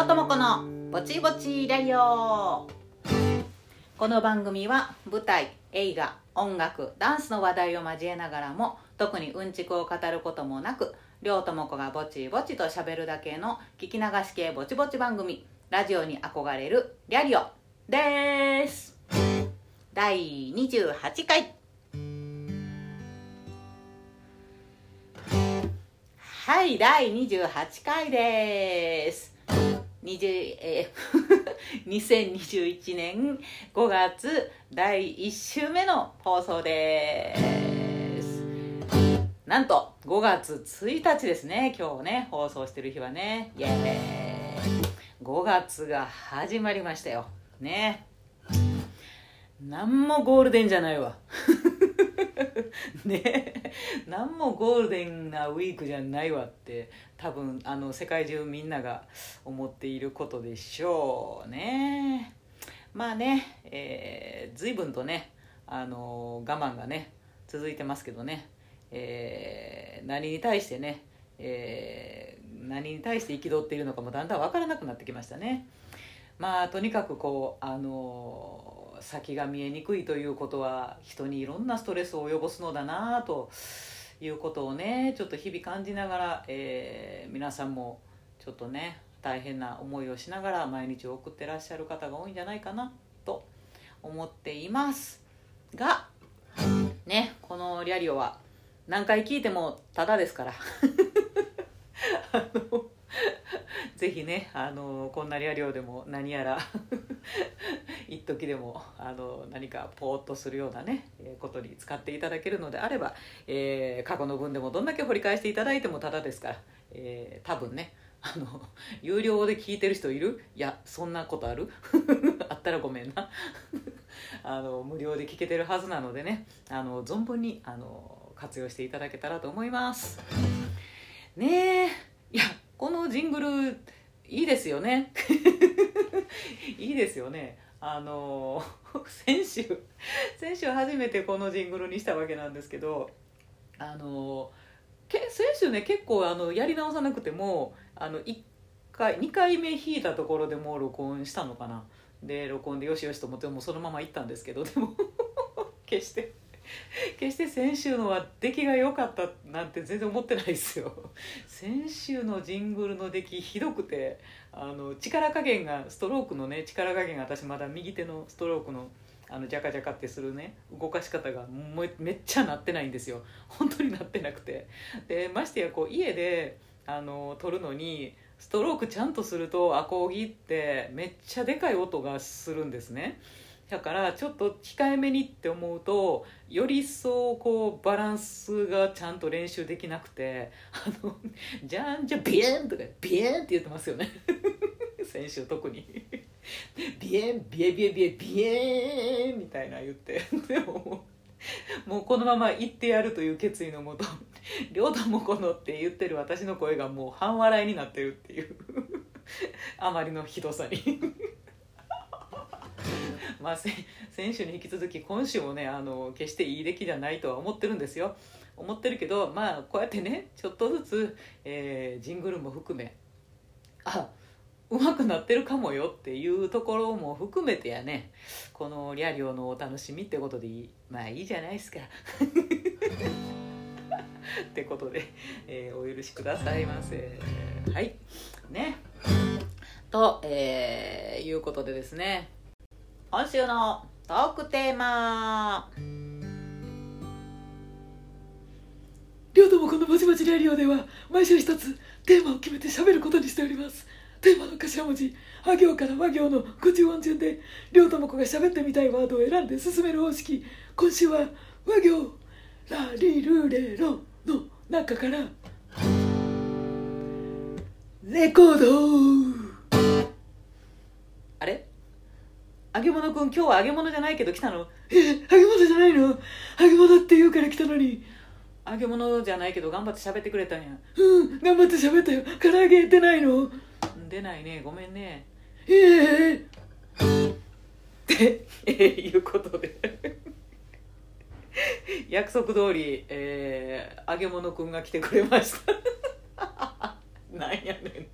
ょうともこのぼちぼちラジオ。この番組は舞台映画音楽ダンスの話題を交えながらも特にうんちくを語ることもなくりょうともこがぼちぼちと喋るだけの聞き流し系ぼちぼち番組ラジオに憧れるリャリオです。第28回。はい第28回です。20え2021年5月第1週目の放送です。なんと5月1日ですね。今日ね放送してる日はね。イエーイ。5月が始まりましたよ。ね。なんもゴールデンじゃないわ。ね。何もゴールデンなウィークじゃないわって多分あの世界中みんなが思っていることでしょうね。まあね、えー、随分とねあの我慢がね続いてますけどね、えー、何に対してね、えー、何に対して憤っているのかもだんだん分からなくなってきましたね。まあとにかくこうあの先が見えにくいということは人にいろんなストレスを及ぼすのだなということをねちょっと日々感じながら、えー、皆さんもちょっとね大変な思いをしながら毎日を送ってらっしゃる方が多いんじゃないかなと思っています。がねこのリャリオは何回聞いてもただですから。あ のぜひねあのこんなリア量でも何やら 一時でもあの何かポーっとするようなねことに使っていただけるのであれば、えー、過去の分でもどんだけ掘り返していただいてもただですから、えー、多分ねあの有料で聞いてる人いる？いやそんなことある？あったらごめんな。あの無料で聞けてるはずなのでねあの存分にあの活用していただけたらと思います。ねえいやこのジングルいいですよね。いいですよね。あの 先週先週初めてこのジングルにしたわけなんですけどあのけ先週ね結構あのやり直さなくてもあの1回2回目弾いたところでもう録音したのかな。で録音でよしよしと思ってもうそのまま行ったんですけどでも 決して。決して先週のは出来が良かったなんて全然思ってないですよ。先週のジングルの出来ひどくてあの力加減がストロークのね力加減が私まだ右手のストロークのあのジャカジャカってするね動かし方がめっちゃなってないんですよ。本当になってなくて。でましてやこう家であの撮るのにストロークちゃんとするとアコギってめっちゃでかい音がするんですね。だからちょっと控えめにって思うとより一層こうバランスがちゃんと練習できなくてあのじゃんじゃビエンとかビエンって言ってますよね。先週特に。ビエンビエビエビエビエンみたいな言って。でももうこのまま行ってやるという決意のもと「両ともこの」って言ってる私の声がもう半笑いになってるっていう。あまりのひどさに。まあ、先週 に引き続き今週もねあの決していい出来じゃないとは思ってるんですよ。思ってるけどまあこうやってねちょっとずつ、えー、ジングルも含めあうまくなってるかもよっていうところも含めてやねこのリャリオのお楽しみってことでいいまあいいじゃないですか。ってことで、えー、お許しくださいませ。はい。ね。と、えー、いうことでですね。今週のトークテーマ。両友このぼちぼちラリオでは毎週一つテーマを決めて喋ることにしております。テーマの頭文字あ行から和行の50音順で両友子が喋ってみたいワードを選んで進める方式。今週は和行ラリルレロの中からレコード揚げ物くん今日は揚げ物じゃないけど来たの。え揚げ物じゃないの？揚げ物って言うから来たのに。揚げ物じゃないけど頑張って喋ってくれたんや。うん頑張って喋ったよ。唐揚げ出ないの。出ないね。ごめんね。ええー、ってえー、いうことで。約束通り、えー、揚げ物くんが来てくれました。なんやね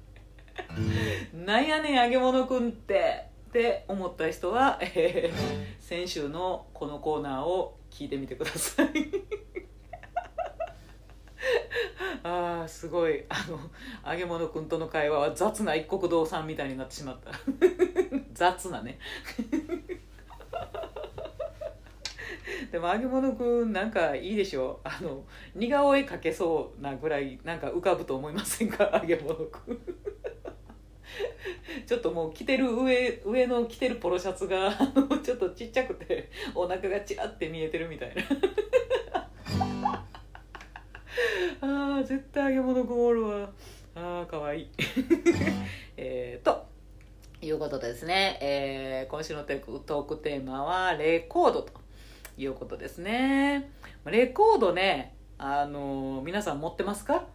ん。なんやねん揚げ物くんってって思った人は、え ー先週のこのコーナーを聞いてみてください。あーすごい。あの揚げ物くんとの会話は雑な一国道さんみたいになってしまった。雑なね。でも揚げ物くんなんかいいでしょ。うあの似顔絵描けそうなぐらいなんか浮かぶと思いませんか？揚げ物くん。ちょっともう着てる上上の着てるポロシャツがあの ちょっとちっちゃくてお腹がチラって見えてるみたいな。あー絶対揚げ物くんおるわ。あーかわいい。えーということですね、えー今週のテクトークテーマはレコードということですね。レコードねあの皆さん持ってますか？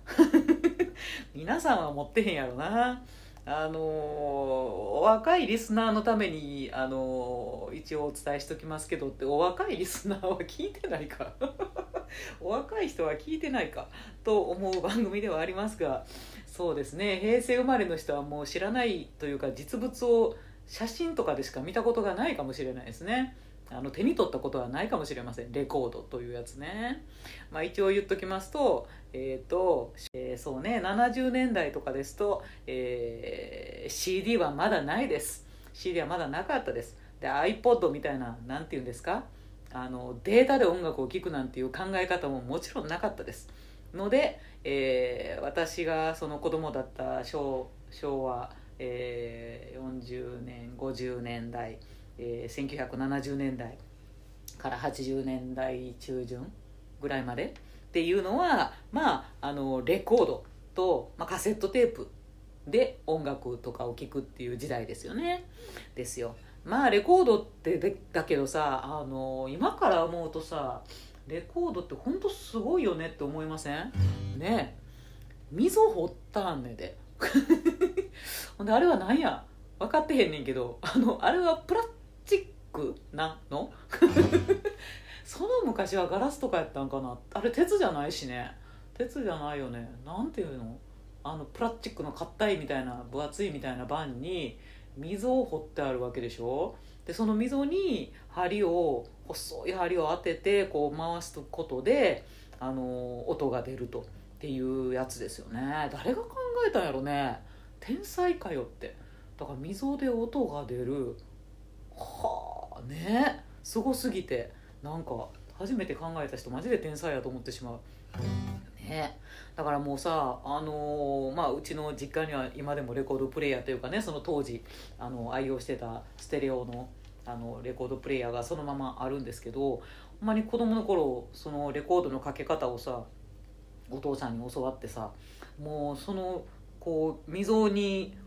皆さんは持ってへんやろな。あのお若いリスナーのためにあの一応お伝えしときますけどってお若いリスナーは聞いてないか。お若い人は聞いてないかと思う番組ではありますがそうですね。平成生まれの人はもう知らないというか実物を写真とかでしか見たことがないかもしれないですね。あの手に取ったことはないかもしれません。レコードというやつね、まあ、一応言っときますと,、えーとえーそうね70年代とかですと、えー CD はまだないです。CD はまだなかったです。で iPod みたいななんて言うんですか？あのデータで音楽を聴くなんていう考え方ももちろんなかったです。ので、えー私がその子供だった昭昭和、えー40年50年代、えー1970年代から80年代中旬ぐらいまでっていうのはまああのレコードと、まあ、カセットテープで音楽とかを聴くっていう時代ですよね。ですよ。まあレコードってでだけどさあの今から思うとさレコードってほんとすごいよねって思いません？ねえ。溝掘ったんね。で ほんであれは何や？分かってへんねんけどあのあれはプラックなの？その昔はガラスとかやったんかな？あれ鉄じゃないしね。鉄じゃないよね。なんていうの？あのプラスチックの硬いみたいな分厚いみたいな板に溝を掘ってあるわけでしょ？でその溝に針を細い針を当ててこう回すことであの音が出ると。っていうやつですよね。誰が考えたんやろね。天才かよって。だから溝で音が出る。はあね。すごすぎてなんか初めて考えた人マジで天才やと思ってしまう。ね。だからもうさあのーまあうちの実家には今でもレコードプレーヤーというかねその当時あの愛用してたステレオのあのレコードプレーヤーがそのままあるんですけどほんまに子供の頃そのレコードのかけ方をさお父さんに教わってさもうそのこう溝に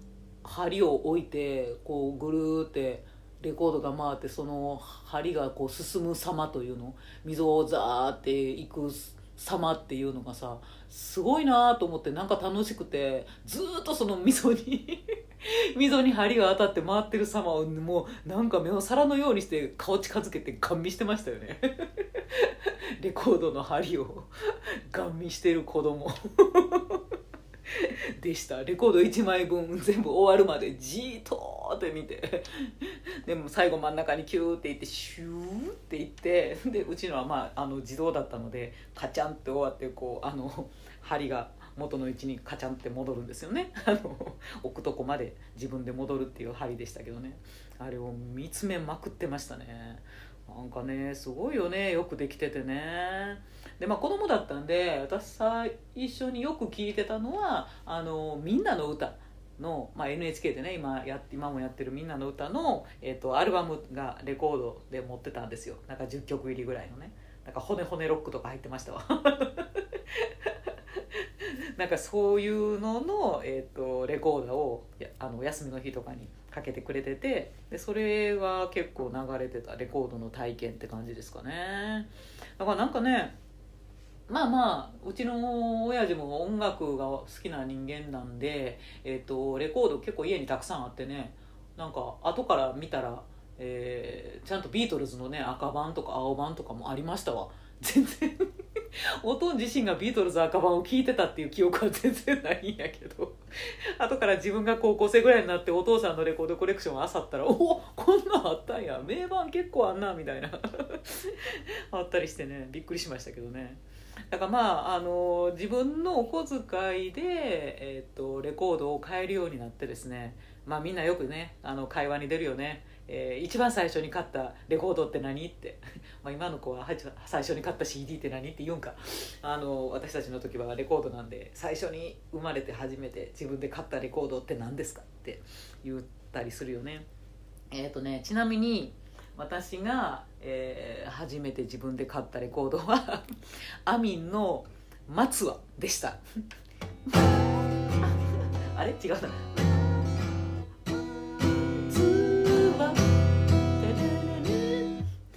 針を置いてこうぐるーってレコードが回ってその針がこう進む様というの溝をザーっていく様っていうのがさすごいなと思ってなんか楽しくてずっとその溝に 溝に針が当たって回ってる様をもうなんか目を皿のようにして顔近づけてガン見してましたよね。レコードの針を ガン見してる子供。でした。レコード1枚分全部終わるまでじーっとって見て。でも最後真ん中にキューっていってシューっていってでうちのはまああの自動だったのでカチャンって終わってこうあの針が元の位置にカチャンって戻るんですよね。あの置くとこまで自分で戻るっていう針でしたけどね。あれを見つめまくってましたね。なんかねすごいよね。よくできててね。でまあ子供だったんで私さ一緒によく聞いてたのは「あのみんなの歌の」まあ、NHK でね今や今もやってる「みんなの歌の」えっとアルバムがレコードで持ってたんですよ。なんか10曲入りぐらいのね。なんか骨骨ロックとか入ってましたわ。なんかそういうのの、えー、とレコーダーをやあの休みの日とかにかけてくれててでそれが結構流れてたレコードの体験って感じですかね。だからなんかねまあまあうちの親父も音楽が好きな人間なんで、えー、とレコード結構家にたくさんあってねなんか後から見たら、えーちゃんとビートルズのね赤版とか青版とかもありましたわ。全然 おとん自身がビートルズ赤版を聴いてたっていう記憶は全然ないんやけど。後から自分が高校生ぐらいになってお父さんのレコードコレクションを漁ったら「おおこんなんあったんや。名盤結構あんな」みたいな。あったりしてねびっくりしましたけどね。だからまああの自分のお小遣いで、えー、とレコードを買えるようになってですね。まあみんなよくねあの会話に出るよね。えー、一番最初に買ったレコードって何って。まあ今の子は最初に買った CD って何って言うんか。あの私たちの時はレコードなんで最初に生まれて初めて自分で買ったレコードって何ですかって言ったりするよね。えっ、とねちなみに私が、えー、初めて自分で買ったレコードは アミンの「松は」でした。あれ？違うな。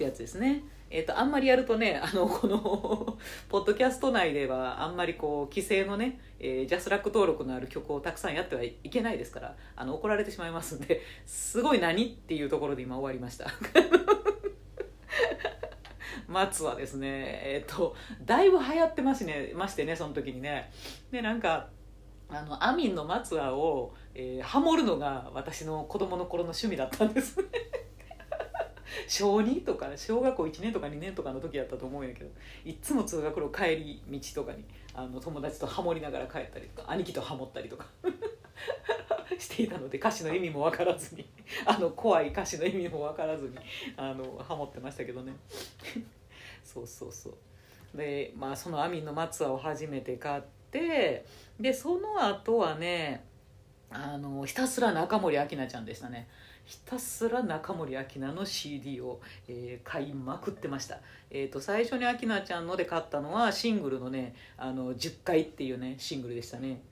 やつですね。えーと、あんまりやるとねあの このポッドキャスト内ではあんまりこう規制のね、えー、ジャスラック登録のある曲をたくさんやってはいけないですからあの怒られてしまいますんですごい何？っていうところで今終わりました。松はですねえっ、ー、とだいぶ流行ってますねましてねその時にね。でなんかあのアミンの松はを、えー、ハモるのが私の子供の頃の趣味だったんですね。小2とか小学校1年とか2年とかの時やったと思うんやけどいっつも通学路帰り道とかにあの友達とハモりながら帰ったりとか兄貴とハモったりとか。していたので歌詞の意味も分からずに。あの怖い歌詞の意味も分からずにあのハモってましたけどね。そうそうそう。でまあそのアミンの松葉を初めて買ってでその後はねあのひたすら中森明菜ちゃんでしたね。ひたすら中森明菜の CD を、えー、買いまくってました、えーと、最初に明菜ちゃんので買ったのはシングルのね「あの10回」っていうねシングルでしたね。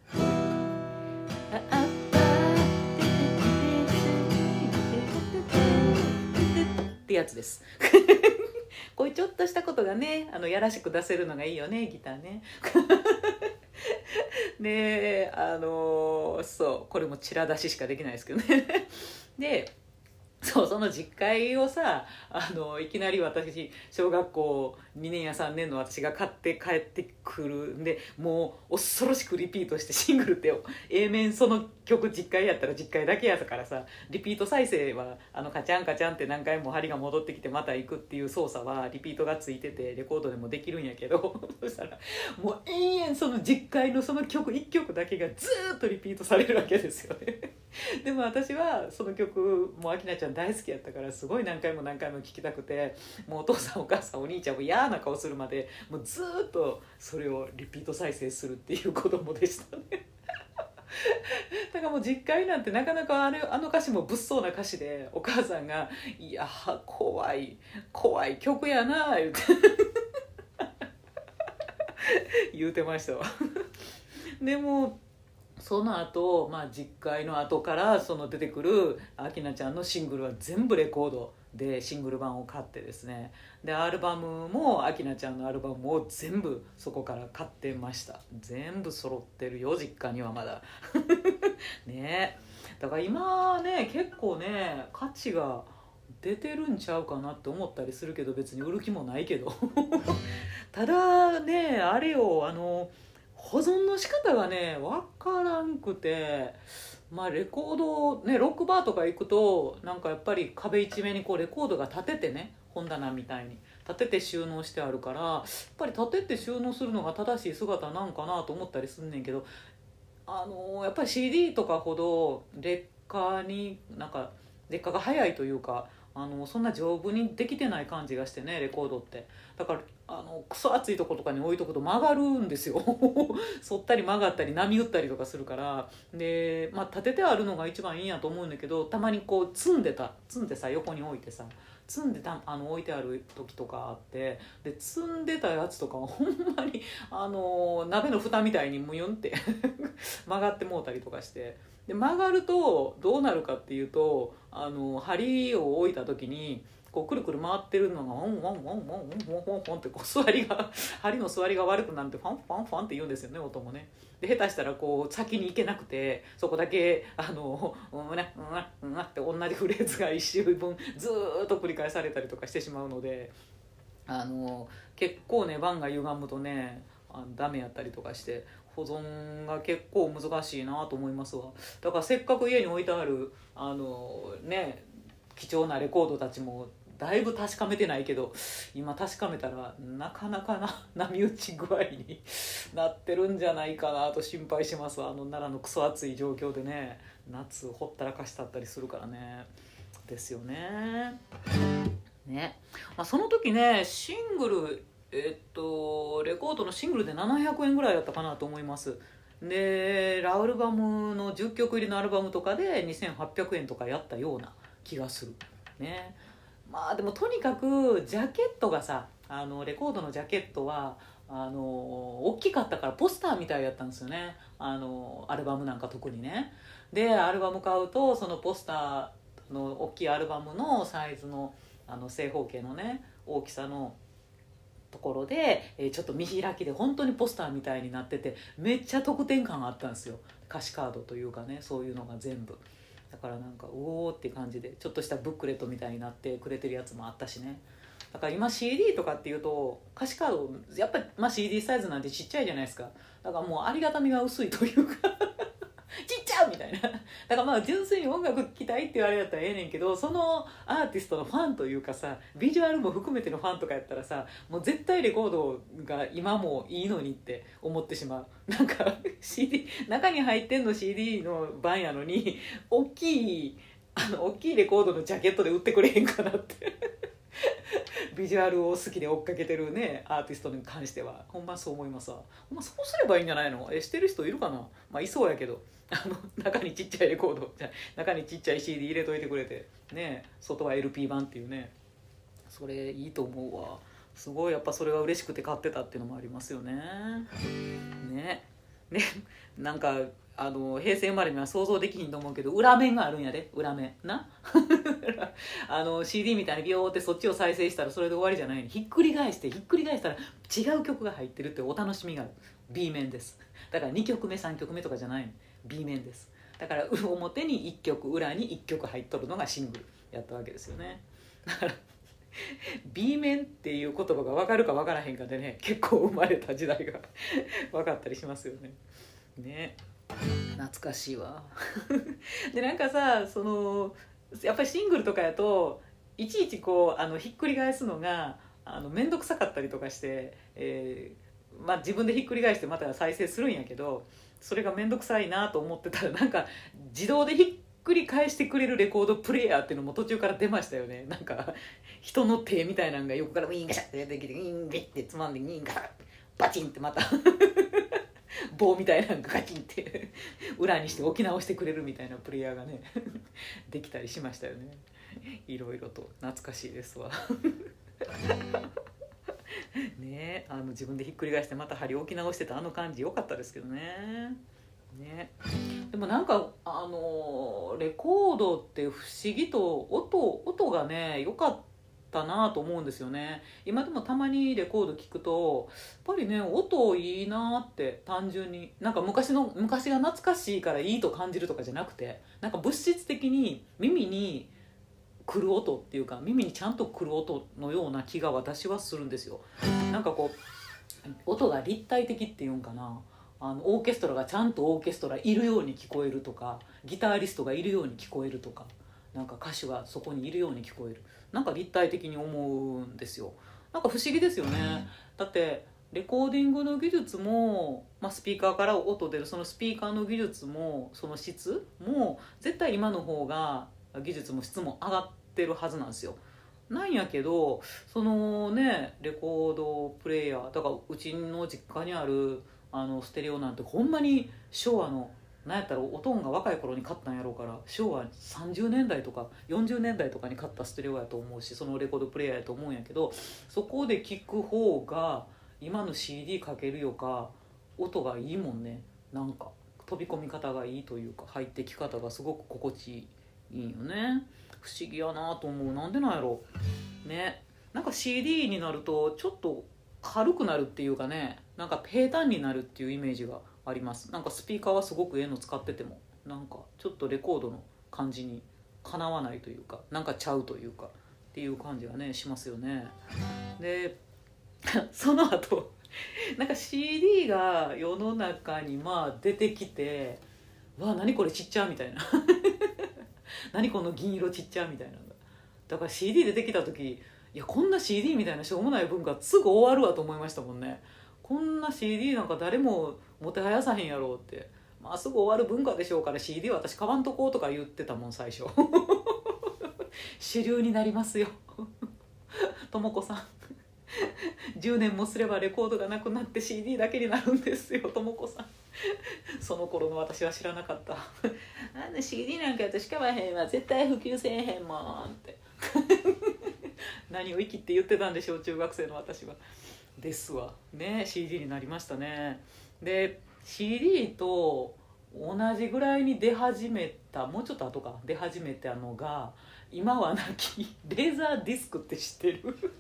やつです。こういうちょっとしたことがねあのやらしく出せるのがいいよねギターね。であのそうこれもチラ出ししかできないですけどね。でそうその実家をさあのいきなり私小学校2年や3年の私が買って帰ってくるんでもう恐ろしくリピートしてシングルって A 面その曲実回やったら実回だけやからさリピート再生はあのカチャンカチャンって何回も針が戻ってきてまた行くっていう操作はリピートがついててレコードでもできるんやけど そしたらもう延々その実回のその曲1曲だけがずっとリピートされるわけですよね。でも私はその曲もう明菜ちゃん大好きやったからすごい何回も何回も聴きたくてもうお父さんお母さんお兄ちゃんも嫌な顔するまでもうずっとそれをリピート再生するっていう子供でしたね。だからもう実家になんてなかなかあれあの歌詞も物騒な歌詞でお母さんが「いや怖い怖い曲やな」言うて。言うてましたわ。でもその後、まあ実家の後からその出てくる明菜ちゃんのシングルは全部レコードでシングル版を買ってですね。でアルバムも明菜ちゃんのアルバムを全部そこから買ってました。全部揃ってるよ実家にはまだ。ね。だから今ね結構ね価値が出てるんちゃうかなって思ったりするけど別に売る気もないけど。ただねあれをあの保存の仕方がね分からんくてまあレコードねロックバーとか行くとなんかやっぱり壁一面にこうレコードが立ててね本棚みたいに立てて収納してあるからやっぱり立てて収納するのが正しい姿なんかなと思ったりすんねんけどあのー、やっぱり CD とかほど劣化になんか劣化が早いというかあのそんな丈夫にできてない感じがしてねレコードって。だからあのクソ暑いとことかに置いとくと曲がるんですよ。反ったり曲がったり波打ったりとかするから。で、まあ、立ててあるのが一番いいんやと思うんだけどたまにこう積んでた。積んでさ横に置いてさ積んでたあの置いてある時とかあって。で積んでたやつとかはほんまにあの鍋の蓋みたいにムユンって 曲がってもうたりとかして。で曲がるとどうなるかっていうとあの針を置いた時にこうくるくる回ってるのがワンワンワンワンワンワンワンワンってこう座りが 針の座りが悪くなってファンファンファンって言うんですよね音もね。で下手したらこう先に行けなくてそこだけあの「うんねうんねうんって同じフレーズが一周分ずっと繰り返されたりとかしてしまうのであの結構ね盤が歪むとねあダメやったりとかして保存が結構難しいなと思いますわ。だからせっかく家に置いてあるあのね貴重なレコードたちもだいぶ確かめてないけど今確かめたらなかなかな波打ち具合になってるんじゃないかなと心配しますあの奈良のクソ暑い状況でね夏ほったらかしたったりするからね。ですよね。ね、まあ、その時ねシングルえっとレコードのシングルで700円ぐらいだったかなと思います。でラアルバムの10曲入りのアルバムとかで2800円とかやったような気がする。ね。まあでもとにかくジャケットがさあのレコードのジャケットはあの大きかったからポスターみたいやったんですよね。あのアルバムなんか特にね。でアルバム買うとそのポスターの大きいアルバムのサイズのあの正方形のね大きさのところで、えー、ちょっと見開きで本当にポスターみたいになっててめっちゃ特典感あったんですよ。歌詞カードというかねそういうのが全部。だからなんかうおおって感じでちょっとしたブックレットみたいになってくれてるやつもあったしね。だから今 CD とかっていうと歌詞カードやっぱり、まあ、CD サイズなんてちっちゃいじゃないですか。だからもうありがたみが薄いというか。ちっちゃみたいな。だからまあ純粋に音楽聴きたいって言われたらええねんけどそのアーティストのファンというかさビジュアルも含めてのファンとかやったらさもう絶対レコードが今もいいのにって思ってしまう。なんか CD 中に入ってんの CD の版やのに大きいあの大きいレコードのジャケットで売ってくれへんかなって。ビジュアルを好きで追っかけてるねアーティストに関しては。ほんまそう思いますわ。ほんまそうすればいいんじゃないの？えしてる人いるかな？まあいそうやけど。あの中にちっちゃいレコードじゃ中にちっちゃい CD 入れといてくれて。ね外は LP 版っていうね。それいいと思うわ。すごいやっぱそれが嬉しくて買ってたっていうのもありますよね。ね。ね。なんかあの平成生まれには想像できひんと思うけど裏面があるんやで。裏面。な。あの CD みたいにビヨーってそっちを再生したらそれで終わりじゃないひっくり返してひっくり返したら違う曲が入ってるってお楽しみがある。B 面です。だから2曲目3曲目とかじゃないの。B 面です。だから表に1曲裏に1曲入っとるのがシングルやったわけですよね。だから B 面っていう言葉が分かるか分からへんかでね結構生まれた時代が 分かったりしますよね。ね。懐かしいわ。でなんかさそのやっぱりシングルとかやといちいちこうあのひっくり返すのがあの面倒くさかったりとかして、えーまあ、自分でひっくり返してまた再生するんやけどそれが面倒くさいなと思ってたらなんか自動でひっくり返してくれるレコードプレーヤーっていうのも途中から出ましたよね。なんか人の手みたいなのが横からウィンガシャって出てきてウィンビッてつまんでウィンガッバチンってまた。棒みたいなのがガチンって裏にして置き直してくれるみたいなプレイヤーがねできたりしましたよね。いろいろと懐かしいですわ。ね。あの自分でひっくり返してまた針置き直してたあの感じ良かったですけどね。ね。でもなんかあのレコードって不思議と音音がね良かったたなと思うんですよね。今でもたまにレコード聞くとやっぱりね音いいなって単純に。なんか昔の昔が懐かしいからいいと感じるとかじゃなくてなんか物質的に耳に来る音っていうか耳にちゃんと来る音のような気が私はするんですよ。なんかこう音が立体的っていうんかな。あのオーケストラがちゃんとオーケストラいるように聞こえるとかギタリストがいるように聞こえるとかなんか歌手がそこにいるように聞こえる。なんか立体的に思うんですよ。なんか不思議ですよね。だってレコーディングの技術も、まあ、スピーカーから音出る。そのスピーカーの技術もその質も絶対今の方が技術も質も上がってるはずなんですよ。なんやけどそのねレコードプレーヤーだからうちの実家にあるあのステレオなんてほんまに昭和のなんやったらおとんが若い頃に買ったんやろうから昭和30年代とか40年代とかに買ったステレオやと思うしそのレコードプレーヤーやと思うんやけどそこで聴く方が今の CD かけるよか音がいいもんね。なんか飛び込み方がいいというか入ってき方がすごく心地いいよね。不思議やなと思う。なんでなんやろね。なんか CD になるとちょっと軽くなるっていうかねなんか平坦になるっていうイメージがあります。なんかスピーカーはすごくええの使っててもなんかちょっとレコードの感じにかなわないというかなんかちゃうというかっていう感じがねしますよね。で その後 なんか CD が世の中にまあ出てきてわあ何これちっちゃみたいな。何この銀色ちっちゃみたいなだから CD 出てきた時いやこんな CD みたいなしょうもない文化すぐ終わるわと思いましたもんね。こんな CD なんか誰ももてはやさへんやろうってまあすぐ終わる文化でしょうから CD 私買わんとこうとか言ってたもん最初主流になりますよとも子さん10年もすればレコードがなくなって CD だけになるんですよとも子さんその頃の私は知らなかったなんで CD なんか私買わへんわ絶対普及せえへんもんって何を生きって言ってたんでしょう中学生の私はですわね CD になりましたねで CD と同じぐらいに出始めたもうちょっと後か。出始めたのが今はなきレーザーディスクって知ってる？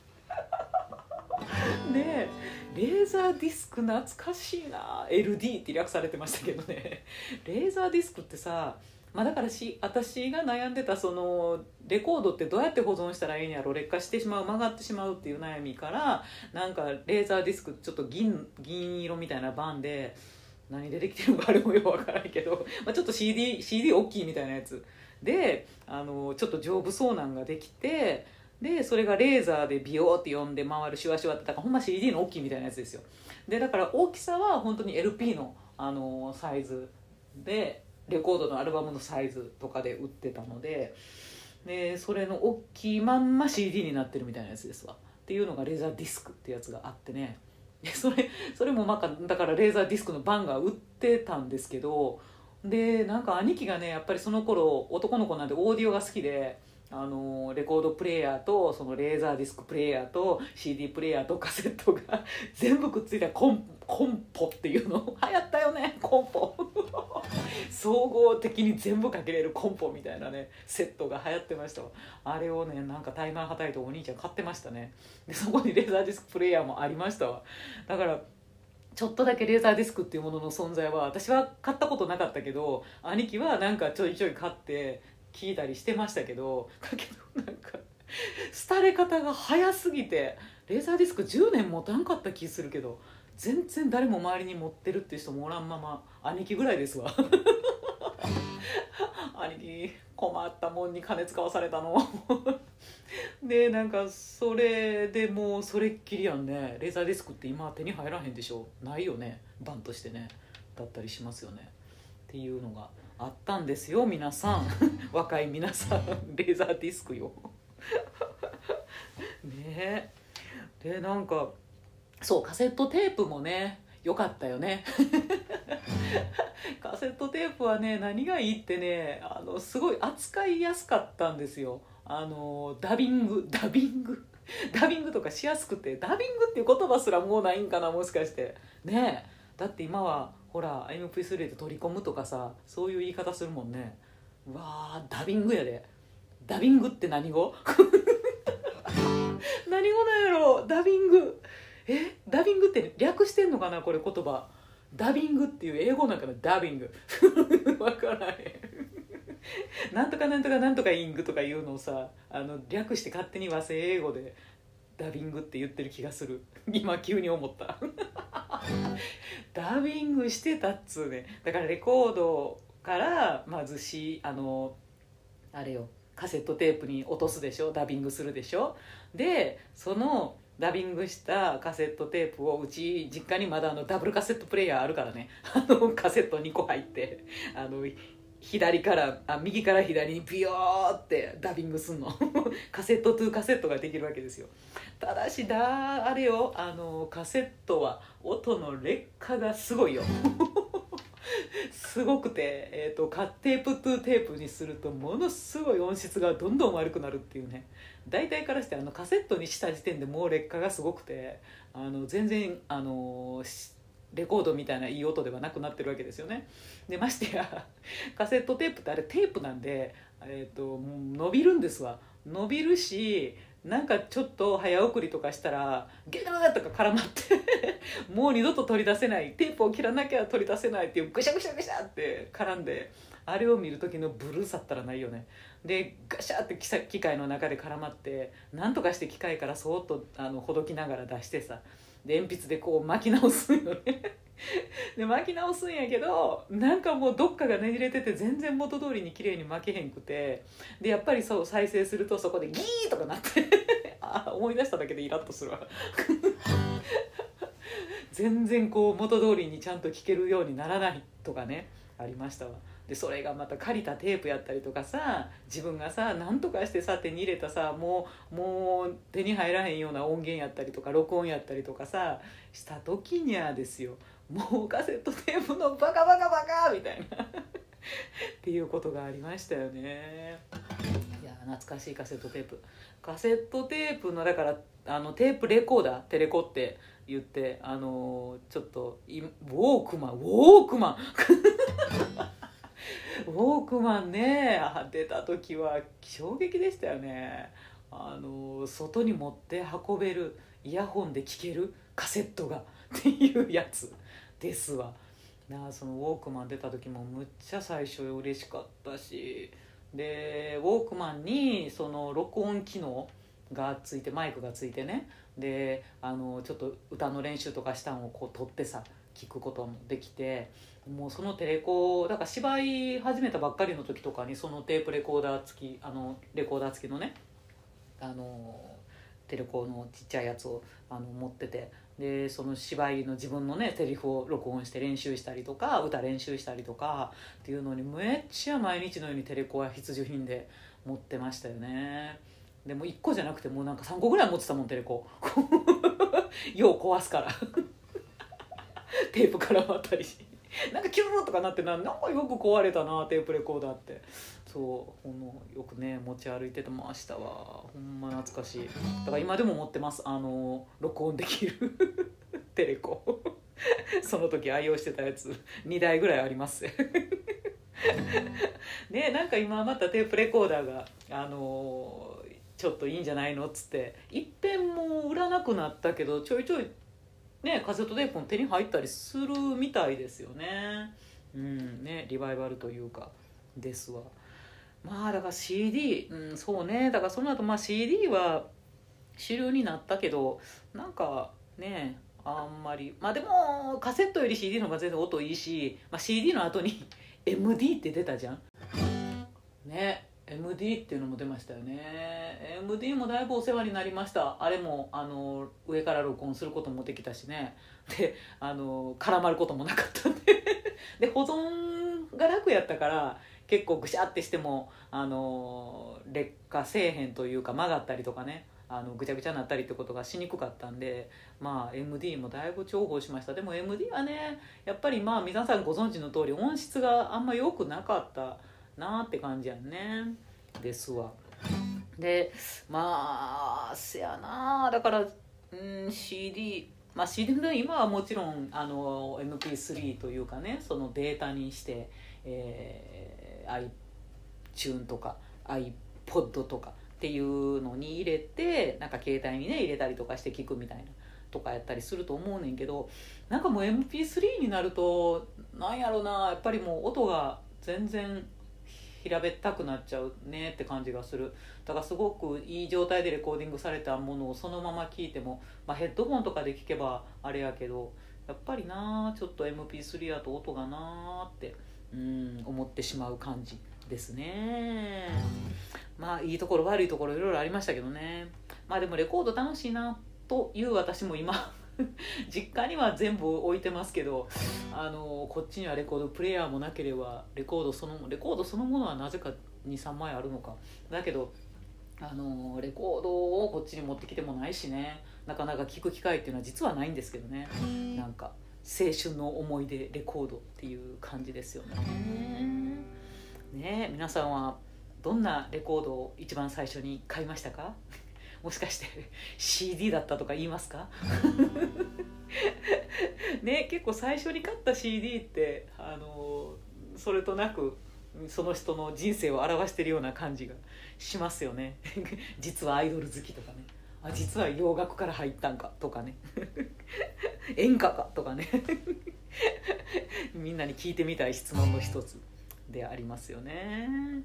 でレーザーディスク懐かしいな。LD って略されてましたけどね。レーザーディスクってさまあ、だからし私が悩んでたそのレコードってどうやって保存したらいいんやろ劣化してしまう曲がってしまうっていう悩みからなんかレーザーディスクちょっと銀銀色みたいな版で何出てきてるのかあれもよくわからんけど、まあ、ちょっと CD, CD 大きいみたいなやつ。であのちょっと丈夫そうなんができてでそれがレーザーでビヨーって呼んで回るシュワシュワってだからほんま CD の大きいみたいなやつですよ。でだから大きさは本当に LP のあのサイズでレコードのアルバムのサイズとかで売ってたのででそれの大きいまんま CD になってるみたいなやつですわ。っていうのがレーザーディスクってやつがあってね。それそれもまかだからレーザーディスクの版が売ってたんですけどでなんか兄貴がねやっぱりその頃男の子なんでオーディオが好きであのレコードプレーヤーとそのレーザーディスクプレーヤーと CD プレーヤーとカセットが 全部くっついたコンコンポっていうの。流行ったよねコンポ。総合的に全部かけれるコンポみたいなねセットが流行ってました。あれをねなんかタイマーはたいてお兄ちゃん買ってましたね。でそこにレーザーディスクプレーヤーもありましたわ。だからちょっとだけレーザーディスクっていうものの存在は私は買ったことなかったけど兄貴はなんかちょいちょい買って聞いたりしてましたけどだけどなんか廃れ方が早すぎてレーザーディスク10年持たんかった気するけど全然誰も周りに持ってるっていう人もおらんまま兄貴ぐらいですわ。兄貴困ったもんに金使わされたの。でなんかそれでもうそれっきりやんね。レーザーディスクって今手に入らへんでしょ。ないよね。版としてね。だったりしますよね。っていうのがあったんですよ皆さん。若い皆さんレーザーディスクよ。ね。えでなんかそうカセットテープもね良かったよね。カセットテープはね何がいいってねあのすごい扱いやすかったんですよ。あのダビングダビング？ダビングとかしやすくてダビングっていう言葉すらもうないんかなもしかして。ね。えだって今はほら MP3 で取り込むとかさそういう言い方するもんね。うわーダビングやで。ダビングって何語？何語なんやろ？ダビング。え？ダビングって略してんのかなこれ言葉。ダビングっていう英語なんかな？ダビング。分からへん。なんとかなんとかなんとかイングとかいうのをさあの略して勝手に和製英語でダビングって言ってる気がする。今急に思った。ダビングしてたっつうね。だからレコードからまずしあのあれよ。カセットテープに落とすでしょ？ダビングするでしょ？でそのダビングしたカセットテープをうち実家にまだあのダブルカセットプレーヤーあるからね。あのカセット2個入って。あの左からあ右から左にビヨーってダビングすんの。カセットトゥカセットができるわけですよ。ただしだあれよあのカセットは音の劣化がすごいよ。すごくて、えーと、カテープトゥテープにするとものすごい音質がどんどん悪くなるっていうね。大体からしてあのカセットにした時点でもう劣化がすごくてあの全然あのレコードみたいないい音ではなくなってるわけですよね。でましてや カセットテープってあれテープなんで、えーと、伸びるんですわ。伸びるしなんかちょっと早送りとかしたらゲラーとか絡まって もう二度と取り出せない。テープを切らなきゃ取り出せないっていうぐしゃぐしゃぐしゃって絡んであれを見る時のブルーさったらないよね。でガシャって機械の中で絡まってなんとかして機械からそーっとあのほどきながら出してさで鉛筆でこう巻き直すんよね。で巻き直すんやけどなんかもうどっかがねじれてて全然元通りに綺麗に巻けへんくてでやっぱりそう再生するとそこでギーとかなって あ思い出しただけでイラッとするわ。全然こう元通りにちゃんと聞けるようにならないとかねありましたわ。でそれがまた借りたテープやったりとかさ自分がさ何とかしてさ手に入れたさもうもう手に入らへんような音源やったりとか録音やったりとかさした時にはですよもうカセットテープのバカバカバカみたいなっていうことがありましたよね。いや懐かしいカセットテープ。カセットテープのだからあのテープレコーダーテレコって言ってあのちょっとウォークマンウォークマン。ウォークマンね出た時は衝撃でしたよね。あの外に持って運べるイヤホンで聴けるカセットがっていうやつですわ。なそのウォークマン出た時もむっちゃ最初嬉しかったし。でウォークマンにその録音機能がついてマイクがついてね。であのちょっと歌の練習とかしたんをこう撮ってさ聞くこともできて。もうそのテレコだから芝居始めたばっかりの時とかにそのテープレコーダー付きあのレコーダー付きのねあのテレコのちっちゃいやつをあの持っててでその芝居の自分のねセリフを録音して練習したりとか歌練習したりとかっていうのにめっちゃ毎日のようにテレコは必需品で持ってましたよね。でも1個じゃなくてもうなんか3個ぐらい持ってたもんテレコ よう壊すから。テープ絡まったりし。なんかキューとかなってななんかよく壊れたなテープレコーダーって。そうほんのよくね持ち歩いててましたわほんま懐かしい。だから今でも持ってます。あの録音できる。テレコ。その時愛用してたやつ。2台ぐらいあります。ねなんか今またテープレコーダーがあのちょっといいんじゃないのっつって。いっぺんも売らなくなったけどちょいちょいねカセットテープも手に入ったりするみたいですよね。うんねリバイバルというかですわ。まあだから CD うんそうね。だからその後まあ CD は主流になったけどなんかねあんまりまあでもカセットより CD の方が全然音いいし、まあ、CD の後に MD って出たじゃん。ね。MD っていうのも出ましたよね。MD もだいぶお世話になりました。あれもあの上から録音することもできたしね。であの絡まることもなかったんで。で保存が楽やったから結構ぐしゃってしてもあの劣化せえへんというか曲がったりとかね。あのぐちゃぐちゃになったりってことがしにくかったんでまあ MD もだいぶ重宝しました。でも MD はねやっぱりまあ皆さんご存知の通り音質があんま良くなかった。なって感じやんね。ですわ。でまあせやなだからうん CD まあ CD の今はもちろんあの MP3 というかねそのデータにして、えー、iTune とか iPod とかっていうのに入れてなんか携帯にね入れたりとかして聞くみたいなとかやったりすると思うねんけどなんかもう MP3 になるとなんやろな。やっぱりもう音が全然平べったくなっちゃうねって感じがする。だからすごくいい状態でレコーディングされたものをそのまま聞いても、まあ、ヘッドホンとかで聞けばあれやけどやっぱりなちょっと MP3 やと音がなってうん思ってしまう感じですね。まあいいところ悪いところいろいろありましたけどね。まあでもレコード楽しいなという私も今 実家には全部置いてますけどあのこっちにはレコードプレーヤーもなければレコードそのレコードそのものはなぜか23枚あるのか。だけどあのレコードをこっちに持ってきてもないしね。なかなか聞く機会っていうのは実はないんですけどね。なんか青春の思い出レコードっていう感じですよね。ね皆さんはどんなレコードを一番最初に買いましたか？もしかして CD だったとか言いますか？ね結構最初に買った CD ってあのそれとなくその人の人生を表してるような感じがしますよね。実はアイドル好きとかね。あ実は洋楽から入ったんかとかね。演歌かとかね。みんなに聞いてみたい質問の一つでありますよね。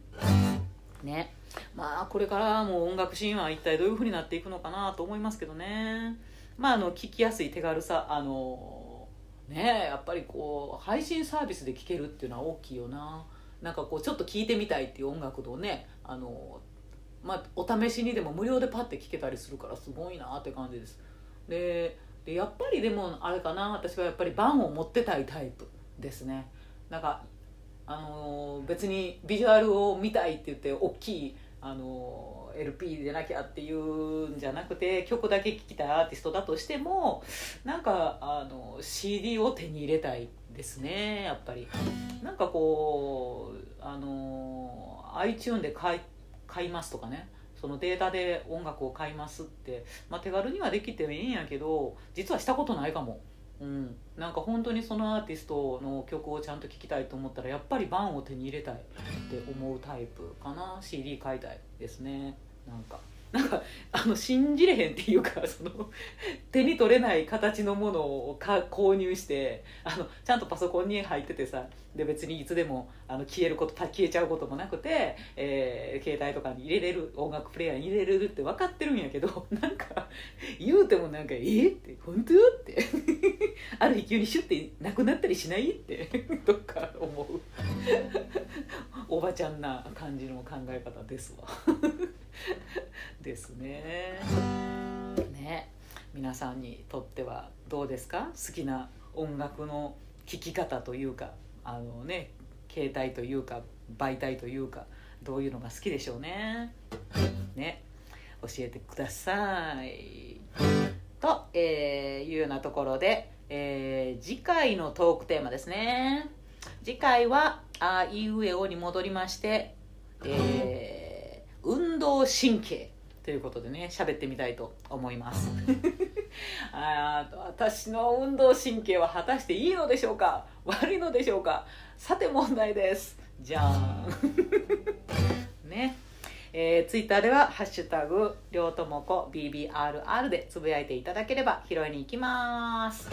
ね。まあこれからも音楽シーンは一体どういうふうになっていくのかなと思いますけどね。まああの聞きやすい手軽さあのねやっぱりこう配信サービスで聴けるっていうのは大きいよな。なんかこうちょっと聴いてみたいっていう音楽をねあのまあ、お試しにでも無料でパッて聴けたりするからすごいなって感じです。ででやっぱりでもあれかな。私はやっぱりバンを持ってたいタイプですね。なんかあの別にビジュアルを見たいって言って大きいあの LP でなきゃっていうんじゃなくて曲だけ聴きたいアーティストだとしてもなんかあの CD を手に入れたいですねやっぱりなんかこうあの iTune で買い買いますとかねそのデータで音楽を買いますって、まあ、手軽にはできてもいいんやけど実はしたことないかも。うん、なんか本当にそのアーティストの曲をちゃんと聴きたいと思ったらやっぱりバンを手に入れたいって思うタイプかな CD 買いたいですねなんかなんかあの信じれへんっていうかその 手に取れない形のものをか購入してあのちゃんとパソコンに入っててさで別にいつでもあの消えること消えちゃうこともなくて、えー、携帯とかに入れれる音楽プレーヤーに入れれるって分かってるんやけどなんか言うてもなんか「えっ?」って「本当?」ってある日急にシュッてなくなったりしないって どっか思う。おばちゃんな感じの考え方ですわ。ですね。ね。皆さんにとってはどうですか？好きな音楽の聴き方というかあのね携帯というか媒体というかどういうのが好きでしょうね？ね。教えてください。と、えー、いうようなところで、えー、次回のトークテーマですね。次回は「あいうえお」に戻りまして、えー、運動神経ということでね喋ってみたいと思います。あ私の運動神経は果たしていいのでしょうか？悪いのでしょうか？さて問題です。じゃん。ねえー、ツイッターでは「ハッシュタグりょうともこ BBRR」でつぶやいていただければ拾いに行きます、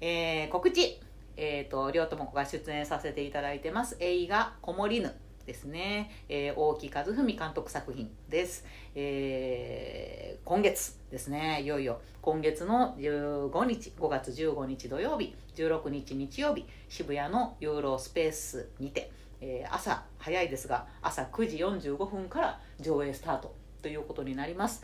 えー、告知。えーと、りょうともこが出演させていただいてます。映画「こもりぬ」ですね、えー、大木和文監督作品です、えー、今月ですね。いよいよ今月の15日5月15日土曜日16日日曜日渋谷のユーロスペースにて、えー、朝早いですが朝9時45分から上映スタートということになります。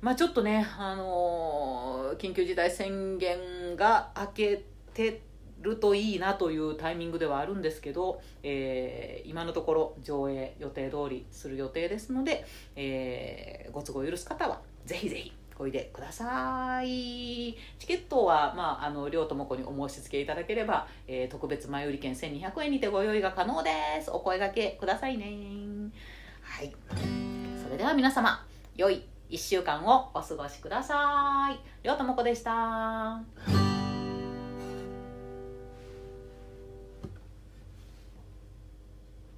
まあちょっとね、あのー、緊急事態宣言が明けてるといいなというタイミングではあるんですけど、えー、今のところ上映予定通りする予定ですので、えー、ご都合許す方はぜひぜひおいでください。チケットは、まあ、あの両友子にお申し付けいただければ、えー、特別前売り券1200円にてご用意が可能です。お声がけくださいね。はい。それでは皆様良い1週間をお過ごしください。両友子でした。